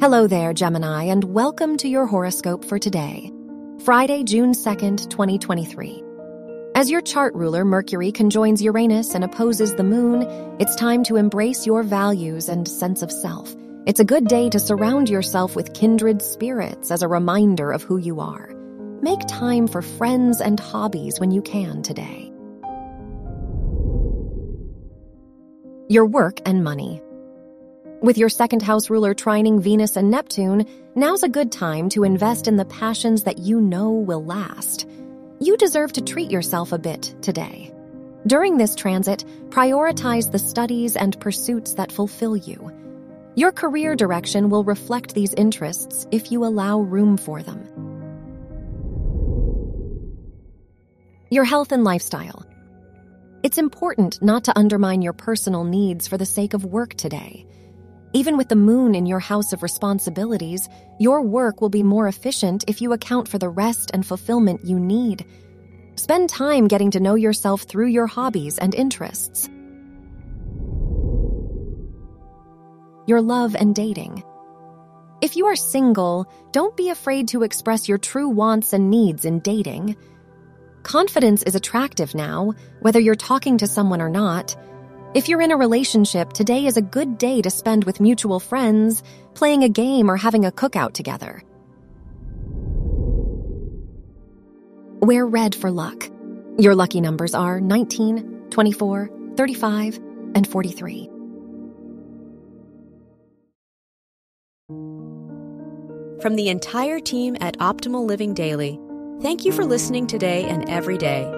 Hello there, Gemini, and welcome to your horoscope for today, Friday, June 2nd, 2023. As your chart ruler, Mercury, conjoins Uranus and opposes the moon, it's time to embrace your values and sense of self. It's a good day to surround yourself with kindred spirits as a reminder of who you are. Make time for friends and hobbies when you can today. Your work and money. With your second house ruler trining Venus and Neptune, now's a good time to invest in the passions that you know will last. You deserve to treat yourself a bit today. During this transit, prioritize the studies and pursuits that fulfill you. Your career direction will reflect these interests if you allow room for them. Your health and lifestyle. It's important not to undermine your personal needs for the sake of work today. Even with the moon in your house of responsibilities, your work will be more efficient if you account for the rest and fulfillment you need. Spend time getting to know yourself through your hobbies and interests. Your love and dating. If you are single, don't be afraid to express your true wants and needs in dating. Confidence is attractive now, whether you're talking to someone or not. If you're in a relationship, today is a good day to spend with mutual friends, playing a game, or having a cookout together. Wear red for luck. Your lucky numbers are 19, 24, 35, and 43. From the entire team at Optimal Living Daily, thank you for listening today and every day.